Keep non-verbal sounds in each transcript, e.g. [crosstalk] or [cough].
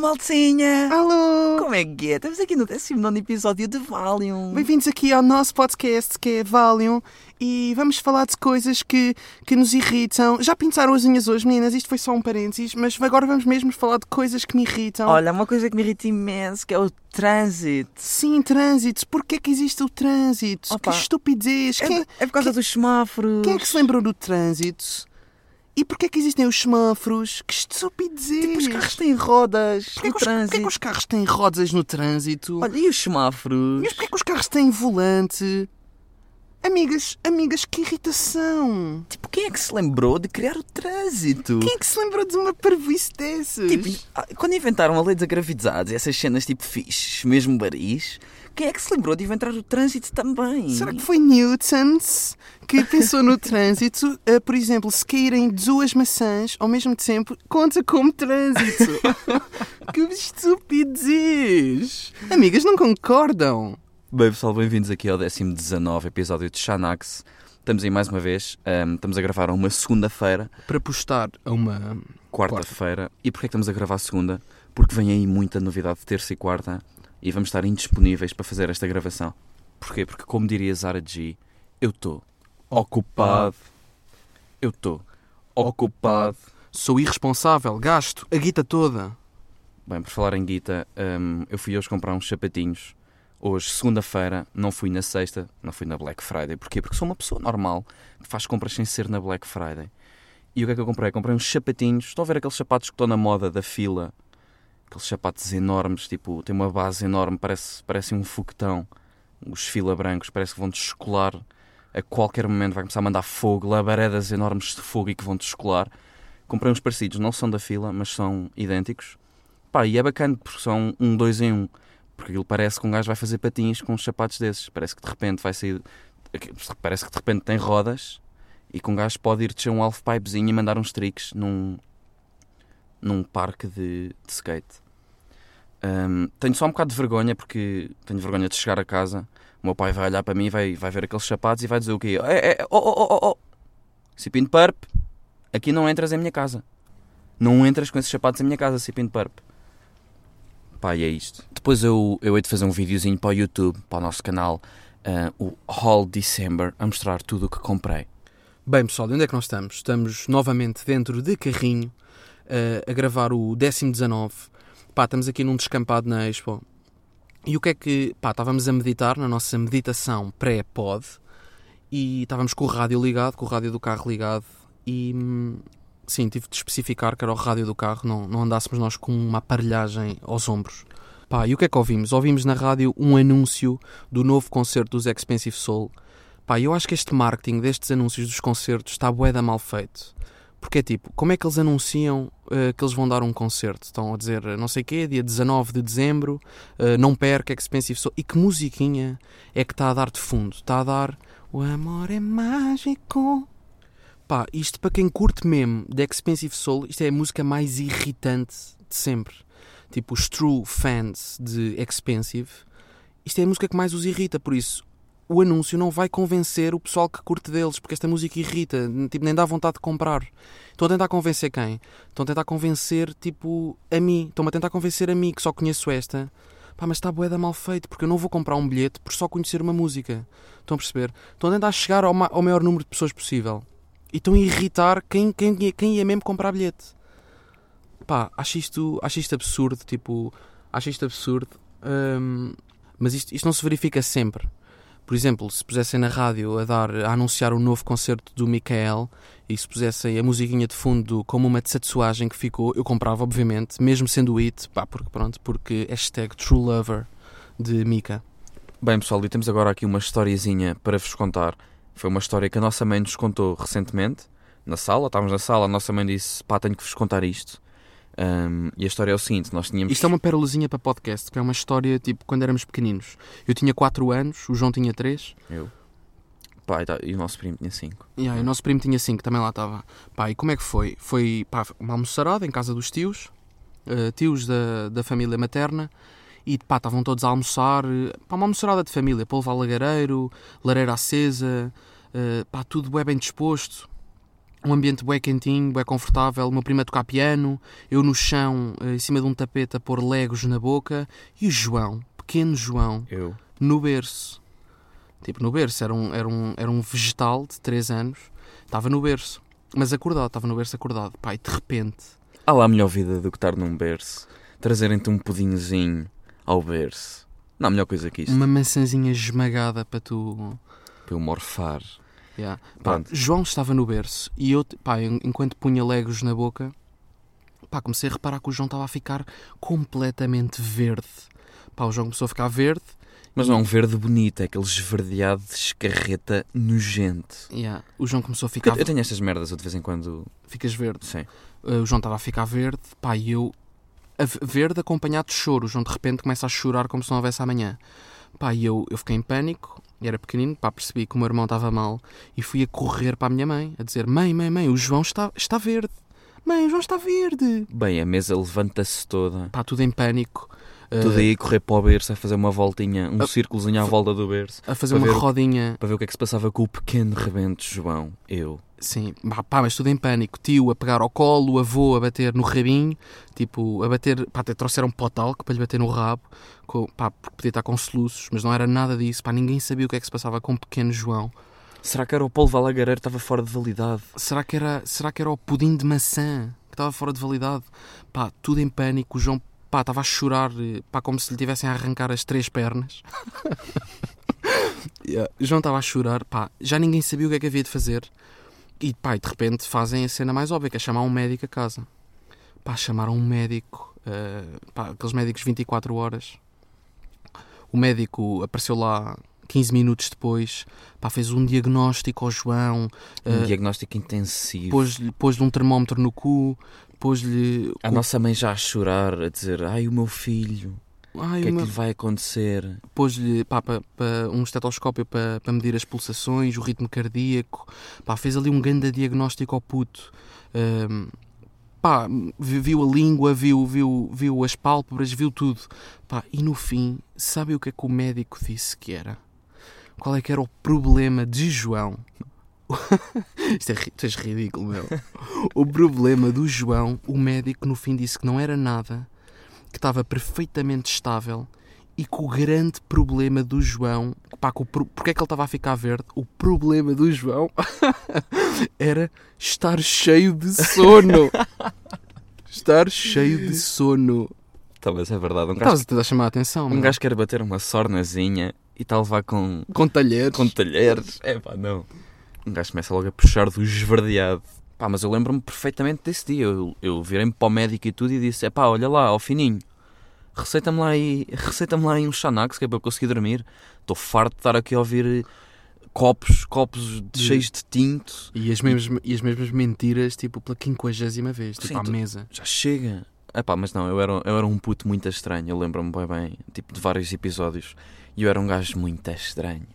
maltinha! Alô! Como é que é? Estamos aqui no 19 episódio de Valium. Bem-vindos aqui ao nosso podcast que é Valium e vamos falar de coisas que, que nos irritam. Já pintaram as unhas hoje, meninas? Isto foi só um parênteses, mas agora vamos mesmo falar de coisas que me irritam. Olha, uma coisa que me irrita imenso que é o trânsito. Sim, trânsito. Porquê que existe o trânsito? Opa. Que estupidez. É, Quem, é por causa dos semáforos. quem é que se lembrou do trânsito? E porquê que existem os semáforos? Que estupidez. Tipo, os carros têm rodas Porquê no que, os, porquê trânsito. que os carros têm rodas no trânsito? Olha, e os semáforos? Mas porquê que os carros têm volante? Amigas, amigas, que irritação! Tipo, quem é que se lembrou de criar o trânsito? Quem é que se lembrou de uma parvoíce dessas? Tipo, ah, quando inventaram a lei da gravidade, essas cenas tipo fixes, mesmo baris, quem é que se lembrou de inventar o trânsito também? Será que foi Newtons que pensou no trânsito? Ah, por exemplo, se caírem duas maçãs ao mesmo tempo, conta como trânsito. [laughs] que estupidez! Amigas, não concordam? Bem pessoal, bem-vindos aqui ao 19 episódio de Xanax. Estamos aí mais uma vez, ahm, estamos a gravar a uma segunda-feira, Para postar a uma. quarta-feira. E porquê é que estamos a gravar segunda? Porque vem aí muita novidade de terça e quarta e vamos estar indisponíveis para fazer esta gravação. Porquê? Porque como diria Zara G, eu estou ocupado. Eu estou ocupado. Sou irresponsável, gasto a guita toda. Bem, por falar em guita, hum, eu fui hoje comprar uns sapatinhos. Hoje, segunda-feira, não fui na sexta, não fui na Black Friday. Porquê? Porque sou uma pessoa normal que faz compras sem ser na Black Friday. E o que é que eu comprei? Comprei uns sapatinhos. Estão a ver aqueles sapatos que estão na moda da fila? Aqueles sapatos enormes, tipo, tem uma base enorme, parece, parece um foguetão. Os fila brancos, parece que vão descolar. A qualquer momento vai começar a mandar fogo, labaredas enormes de fogo e que vão descolar. Comprei uns parecidos, não são da fila, mas são idênticos. Pá, e é bacana porque são um dois em um. Porque aquilo parece que um gajo vai fazer patins com uns sapatos desses. Parece que de repente vai sair. Parece que de repente tem rodas e que um gajo pode ir descer um half-pipezinho e mandar uns tricks num, num parque de, de skate. Hum, tenho só um bocado de vergonha porque tenho vergonha de chegar a casa. O meu pai vai olhar para mim vai, vai ver aqueles sapatos e vai dizer o quê? É, é, oh, oh, oh, oh. Cipino Purp, aqui não entras em minha casa. Não entras com esses sapatos em minha casa, Cipino Purp. Pá, e é isto. Depois eu, eu hei de fazer um videozinho para o YouTube, para o nosso canal, ah, o Haul December, a mostrar tudo o que comprei. Bem, pessoal, onde é que nós estamos? Estamos novamente dentro de carrinho a gravar o décimo 19. Pá, estamos aqui num descampado na Expo. E o que é que. Pá, estávamos a meditar na nossa meditação pré-pod e estávamos com o rádio ligado, com o rádio do carro ligado e. hum, Sim, tive de especificar que era o rádio do carro, não, não andássemos nós com uma aparelhagem aos ombros. Pá, e o que é que ouvimos? Ouvimos na rádio um anúncio do novo concerto dos Expensive Soul. Pá, eu acho que este marketing destes anúncios dos concertos está bué da mal feito. Porque é tipo, como é que eles anunciam eh, que eles vão dar um concerto? Estão a dizer, eh, não sei o quê, dia 19 de dezembro, eh, não perca Expensive Soul. E que musiquinha é que está a dar de fundo? Está a dar O amor é mágico. Pá, isto para quem curte mesmo de Expensive Soul, isto é a música mais irritante de sempre. Tipo, os true fans de Expensive, isto é a música que mais os irrita, por isso o anúncio não vai convencer o pessoal que curte deles, porque esta música irrita, tipo, nem dá vontade de comprar. Estão a tentar convencer quem? Estão a tentar convencer, tipo, a mim. Estão-me a tentar convencer a mim, que só conheço esta. Pá, mas está boeda mal feito, porque eu não vou comprar um bilhete por só conhecer uma música. Estão a perceber? Estão a tentar chegar ao, ma- ao maior número de pessoas possível. E estão a irritar quem, quem, quem ia mesmo comprar bilhete. Pá, acho isto, acho isto absurdo, tipo, acho isto absurdo. hum, mas isto, isto não se verifica sempre. Por exemplo, se pusessem na rádio a, dar, a anunciar o novo concerto do Michael e se pusessem a musiquinha de fundo como uma tatuagem que ficou, eu comprava, obviamente, mesmo sendo it, pá, porque pronto, porque hashtag True Lover de Mika. Bem, pessoal, e temos agora aqui uma historiazinha para vos contar. Foi uma história que a nossa mãe nos contou recentemente, na sala. Estávamos na sala, a nossa mãe disse: pá, tenho que vos contar isto. Ahm, e a história é o seguinte: nós tínhamos. Isto é uma pérolezinha para podcast, que é uma história tipo quando éramos pequeninos. Eu tinha 4 anos, o João tinha 3 Eu. Pá, e tá- e o nosso primo tinha 5. e aí, o nosso primo tinha 5, também lá estava. Pá, e como é que foi? Foi pá, uma almoçarada em casa dos tios, eh, tios da, da família materna, e pá, estavam todos a almoçar. eh, Pá, uma almoçarada de família, polvo ao lagareiro, lareira acesa, eh, pá, tudo bem, bem disposto. Um ambiente bem quentinho, bem confortável, o meu primo a tocar piano, eu no chão, eh, em cima de um tapete a pôr legos na boca, e o João, pequeno João, Eu. no berço. Tipo, no berço, era um, era um, era um vegetal de 3 anos, estava no berço, mas acordado, estava no berço acordado. E de repente, Há lá melhor vida do que estar num berço. Trazerem-te um pudinhozinho ao berço. Não há melhor coisa que isto. uma maçãzinha esmagada para tu. Para eu morfar. Yeah. Pá. João estava no berço e eu, pá, en- enquanto punha legos na boca, pá, comecei a reparar que o João estava a ficar completamente verde. Pá, o João começou a ficar verde. Mas não é um verde bonito, é aquele esverdeado de escarreta nojento. Yeah. O João começou a ficar. Eu, eu tenho estas merdas, eu de vez em quando. Ficas verde. Sim. Uh, o João estava a ficar verde. Pá, e eu. verde acompanhado de choro. O João de repente começa a chorar como se não houvesse amanhã. Pá, e eu, eu fiquei em pânico. E era pequenino, pá, percebi que o meu irmão estava mal. E fui a correr para a minha mãe, a dizer: Mãe, mãe, mãe, o João está, está verde. Mãe, o João está verde. Bem, a mesa levanta-se toda. Pá, tudo em pânico. Tudo aí a correr para o berço, a fazer uma voltinha, um círculozinho à volta do berço, a fazer uma ver- rodinha. para ver o que é que se passava com o pequeno rebento João. Eu. Sim, pá, pá, mas tudo em pânico. Tio a pegar ao colo, o avô a bater no rabinho, tipo, a bater, pá, até trouxeram um potalco para lhe bater no rabo, com, pá, porque podia estar com soluços, mas não era nada disso, pá, ninguém sabia o que é que se passava com o pequeno João. Será que era o Paulo Valagareiro que estava fora de validade? Será que era, será que era o pudim de maçã que estava fora de validade? Pá, tudo em pânico, o João, pá, estava a chorar, eh, pá, como se lhe tivessem a arrancar as três pernas. [laughs] Yeah, João estava a chorar, pá, já ninguém sabia o que é que havia de fazer. E pá, de repente fazem a cena mais óbvia, que é chamar um médico a casa. Pá, chamaram um médico, eh, pá, aqueles médicos 24 horas. O médico apareceu lá 15 minutos depois, pá, fez um diagnóstico ao João, Um eh, diagnóstico intensivo. pôs-lhe pôs-lhe um termómetro no cu, pôs-lhe. A nossa mãe já a chorar, a dizer: Ai, o meu filho, Ai, o que é o que meu- lhe vai acontecer? Pôs-lhe pá, pá, pá, um estetoscópio para para medir as pulsações, o ritmo cardíaco. Pá, fez ali um grande diagnóstico ao puto. Ahm, pá, vi- viu a língua, viu, viu, viu as pálpebras, viu tudo. Pá, e no fim, sabe o que é que o médico disse que era? Qual é que era o problema de João? [laughs] Isto é, tu és ridículo, meu. O problema do João, o médico no fim disse que não era nada, que estava perfeitamente estável e que o grande problema do João, pá, que o porque é que ele estava a ficar verde? O problema do João [laughs] era estar cheio de sono. estar cheio de sono. Talvez é verdade. Um gajo, Estavas a chamar a atenção, um meu. gajo quer bater uma sornazinha e está a levar com, com talheres. com talheres. É pá, não. Um gajo começa logo a puxar do esverdeado. Pá, mas eu lembro-me perfeitamente desse dia. Eu, eu virei-me para o médico e tudo e disse: é pá, olha lá, ao fininho. Receita-me lá aí, [laughs] receita-me lá aí um Xanax que é para eu conseguir dormir. Estou farto de estar aqui a ouvir copos, copos De- cheios de tinto. E as, mesmas, e as mesmas mentiras, tipo, pela quinquagésima vez, tipo, Sim, à tu- mesa. Já chega. Epá, mas não, eu era, eu era um puto muito estranho. Eu lembro-me bem bem, tipo, de vários episódios. E eu era um gajo muito estranho.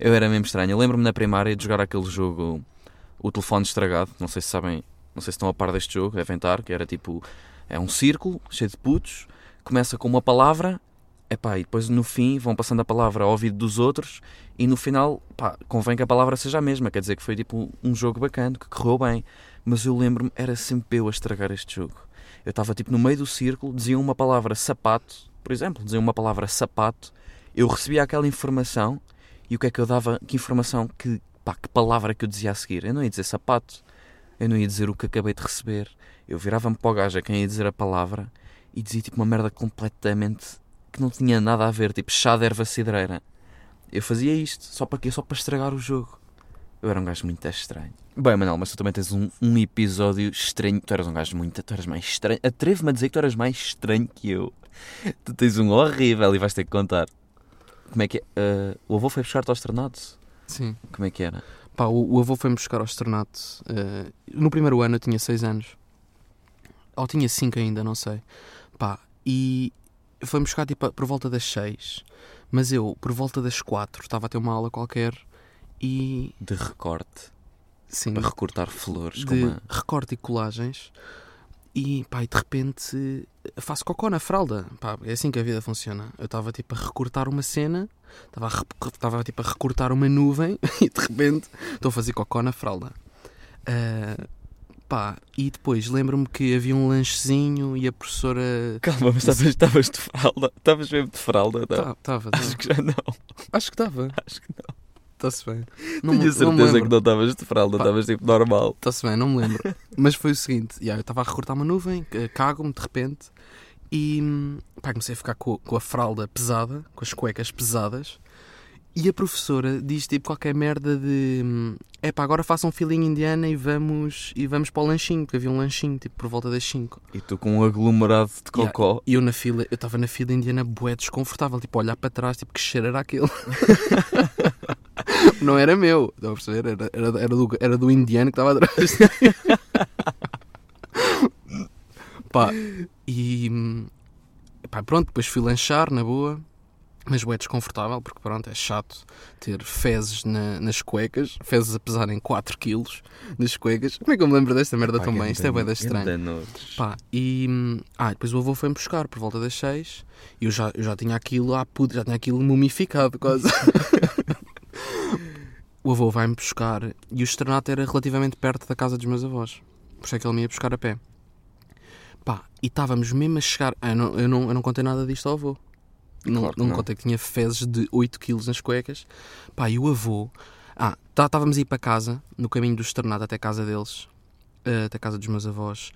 Eu era mesmo estranho. Eu lembro-me na primária de jogar aquele jogo, o telefone estragado. Não sei se sabem, não sei se estão a par deste jogo, devem estar, que era tipo, é um círculo cheio de putos, começa com uma palavra, epá, e depois no fim vão passando a palavra ao ouvido dos outros e no final, pá, convém que a palavra seja a mesma. Quer dizer que foi tipo um jogo bacana, que correu bem. Mas eu lembro-me, era sempre eu a estragar este jogo. Eu estava tipo no meio do círculo, diziam uma palavra sapato, por exemplo, diziam uma palavra sapato, eu recebia aquela informação e o que é que eu dava? Que informação, que, pá, que palavra que eu dizia a seguir? Eu não ia dizer sapato, eu não ia dizer o que acabei de receber. Eu virava-me para o gajo a quem ia dizer a palavra e dizia tipo uma merda completamente que não tinha nada a ver, tipo chá de erva cidreira. Eu fazia isto, só para quê? Só para estragar o jogo. Eu era um gajo muito estranho. Bem, Manel, mas tu também tens um, um episódio estranho. Tu eras um gajo muito. Tu eras mais estranho. Atrevo-me a dizer que tu eras mais estranho que eu. Tu tens um horrível e vais ter que contar. Como é que é? Ah, o avô foi buscar-te ao externato? Sim. Como é que era? Pá, o, o avô foi-me buscar ao externato. eh, no primeiro ano eu tinha 6 anos. Ou tinha 5 ainda, não sei. Pá, e foi-me buscar tipo, por volta das 6. Mas eu, por volta das 4, estava a ter uma aula qualquer e. De recorte. Sim, Para recortar flores. de Com uma... recorte e colagens. E pá, e de repente faço cocó na fralda. Pá, é assim que a vida funciona. Eu estava tipo a recortar uma cena, estava estava, tipo a recortar uma nuvem [laughs] e de repente estou a fazer cocó na fralda. Ah, pá, e depois lembro-me que havia um lanchezinho e a professora. Calma, mas estavas- de fralda. Estavas mesmo de fralda, não? Estava, Acho que já não. acho que estava. Acho que não. Está-se bem. Tinha me- me certeza que lembro. não estavas de fralda, estavas tipo normal. Está-se bem, não me lembro. [laughs] Mas foi o seguinte: yeah, eu estava a recortar uma nuvem, eh, cago-me de repente e hum, pá, comecei a ficar com, com a fralda pesada, com as cuecas pesadas. E a professora diz tipo qualquer merda de é pá, agora façam um filinho indiana e vamos, e vamos para o lanchinho, porque havia um lanchinho tipo por volta das 5. E tu com um aglomerado de Yeah. cocó. E eu na fila, eu estava na fila indiana bué desconfortável, tipo a olhar para trás, tipo que cheiro era aquele. [laughs] Não era meu, estão a perceber? Era, era, era, do, era do indiano que estava atrás. [laughs] pá, e pá, pronto, depois fui lanchar na boa, mas bué desconfortável, porque pronto, é chato ter fezes na- nas cuecas, fezes a pesarem 4 quilos nas cuecas. Como é que eu me lembro desta merda Pá, tão bem? ganda Isto é no- estranho. Pá, e ah, depois o avô foi-me buscar por volta das 6 e eu já, eu já tinha aquilo ah, puto, já tinha aquilo mumificado quase. [laughs] o avô vai-me buscar e o externato era relativamente perto da casa dos meus avós. Por isso é que ele me ia buscar a pé. Pá, e estávamos mesmo a chegar. Ah, eu, não, eu, não, eu não contei nada disto ao avô. Não, Claro não não. contei que tinha fezes de 8 kg nas cuecas. Pá, e o avô. Ah, tá- estávamos a ir para casa, no caminho do externato até a casa deles, eh, até a casa dos meus avós.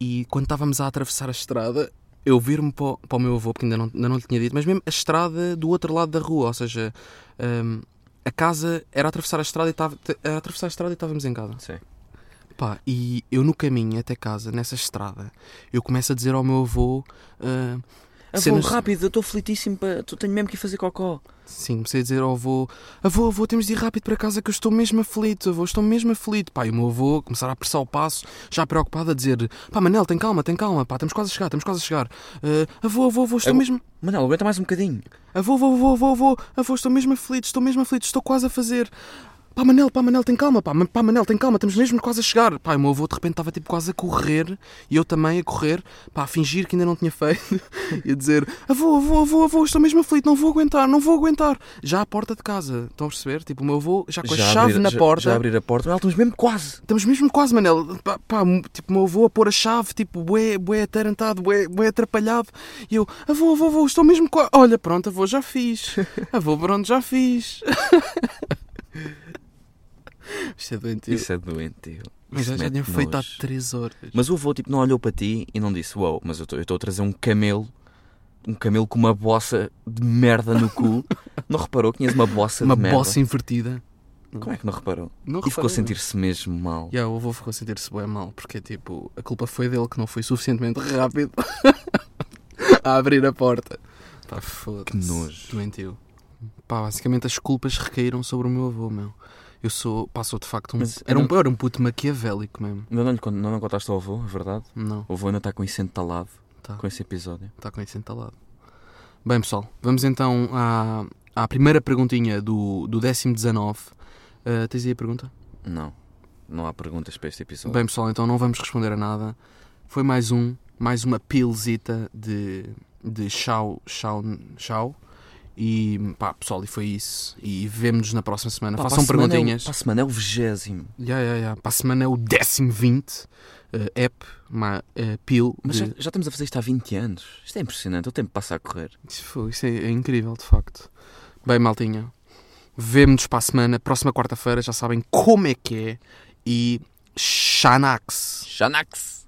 E quando estávamos a atravessar a estrada, eu vir-me para, o- para o meu avô, porque ainda não, ainda não lhe tinha dito, mas mesmo a estrada do outro lado da rua, ou seja, hum, a casa era atravessar a estrada e estava, era atravessar a estrada e estávamos em casa. Sim. Pá, e eu no caminho até casa, nessa estrada, eu começo a dizer ao meu avô. ah, Avô, cenas- rápido, eu estou aflitíssimo, para... tenho mesmo que ir fazer cocó. Sim, comecei a dizer ao avô: Avô, avô, temos de ir rápido para casa que eu estou mesmo aflito, avô, estou mesmo aflito. Pá, e o meu avô começar a apressar o passo, já preocupado a dizer: Pá, Manel, tem calma, tem calma, pá, estamos quase a chegar, estamos quase a chegar. Ah, avô, avô, avô, estou Avô- mesmo. Manel, aguenta mais um bocadinho. Avô, avô, avô, avô, avô, avô, estou mesmo aflito, estou mesmo aflito, estou quase a fazer. Pá, Manel, pá, Manel, tem calma, pá, pá, Manel, tem calma, estamos mesmo quase a chegar. Pá, e o meu avô de repente estava tipo quase a correr e eu também a correr, pá, a fingir que ainda não tinha [laughs] feito e a dizer: Avô, avô, avô, avô, estou mesmo aflito, não vou aguentar, não vou aguentar. Já à porta de casa, estão a perceber? Tipo, o meu avô já com a Já chave abrir- na já- porta. Já abrir a porta. Manel, estamos mesmo quase. Estamos mesmo quase, Manel. Pá, pá, tipo, o meu avô a pôr a chave, tipo, bué, bué atarantado, bué, bué atrapalhado. E eu, avô, avô, avô, estou mesmo quase. Olha, pronto, avô, já fiz. [laughs] Avô, pronto, já fiz. [laughs] Isto é doentio. Isso é doentio. Mas já, já tinha feito há nojo. 3 horas. Mas o avô tipo, não olhou para ti e não disse: Uau, mas eu estou- a trazer um camelo, um camelo com uma bossa de merda no cu. [laughs] não reparou que tinhas uma bossa Uma de merda? bossa invertida. Como é que não reparou? Não E ficou a sentir-se mesmo mal. Yeah, o avô ficou a sentir-se bem mal, porque tipo, a culpa foi dele que não foi suficientemente rápido [laughs] a abrir a porta. Pá, foda-se. Que nojo. Doentio. Pá, basicamente as culpas recaíram sobre o meu avô, meu. Eu sou, passou de facto um. Mas Era um, não- era um puto maquiavélico mesmo. Não, não, lhe não, não contaste ao avô, é verdade? Não, O avô ainda está com isso entalado, tá. com esse episódio. Está com isso entalado. Bem, pessoal, vamos então à, à primeira perguntinha do, do décimo 19. Ah, tens aí a pergunta? Não, não há perguntas para este episódio. Bem, pessoal, então não vamos responder a nada. Foi mais um, mais uma pilzita de, de chau, chau, chau. E pá, pessoal, e foi isso. E vemo-nos na próxima semana. Pá, para Façam a semana é o- perguntinhas. Para a semana é o vigésimo. Ya, ya, ya. Para a semana é o décimo 20 eh, app, uma eh, pil. Mas de- já, já estamos a fazer isto há 20 anos. Isto é impressionante, o tempo passa a correr. Isso, isso é, é incrível, de facto. Bem, maltinha. Vemo-nos para a semana. Próxima quarta-feira, já sabem como é que é. E Xanax. Xanax!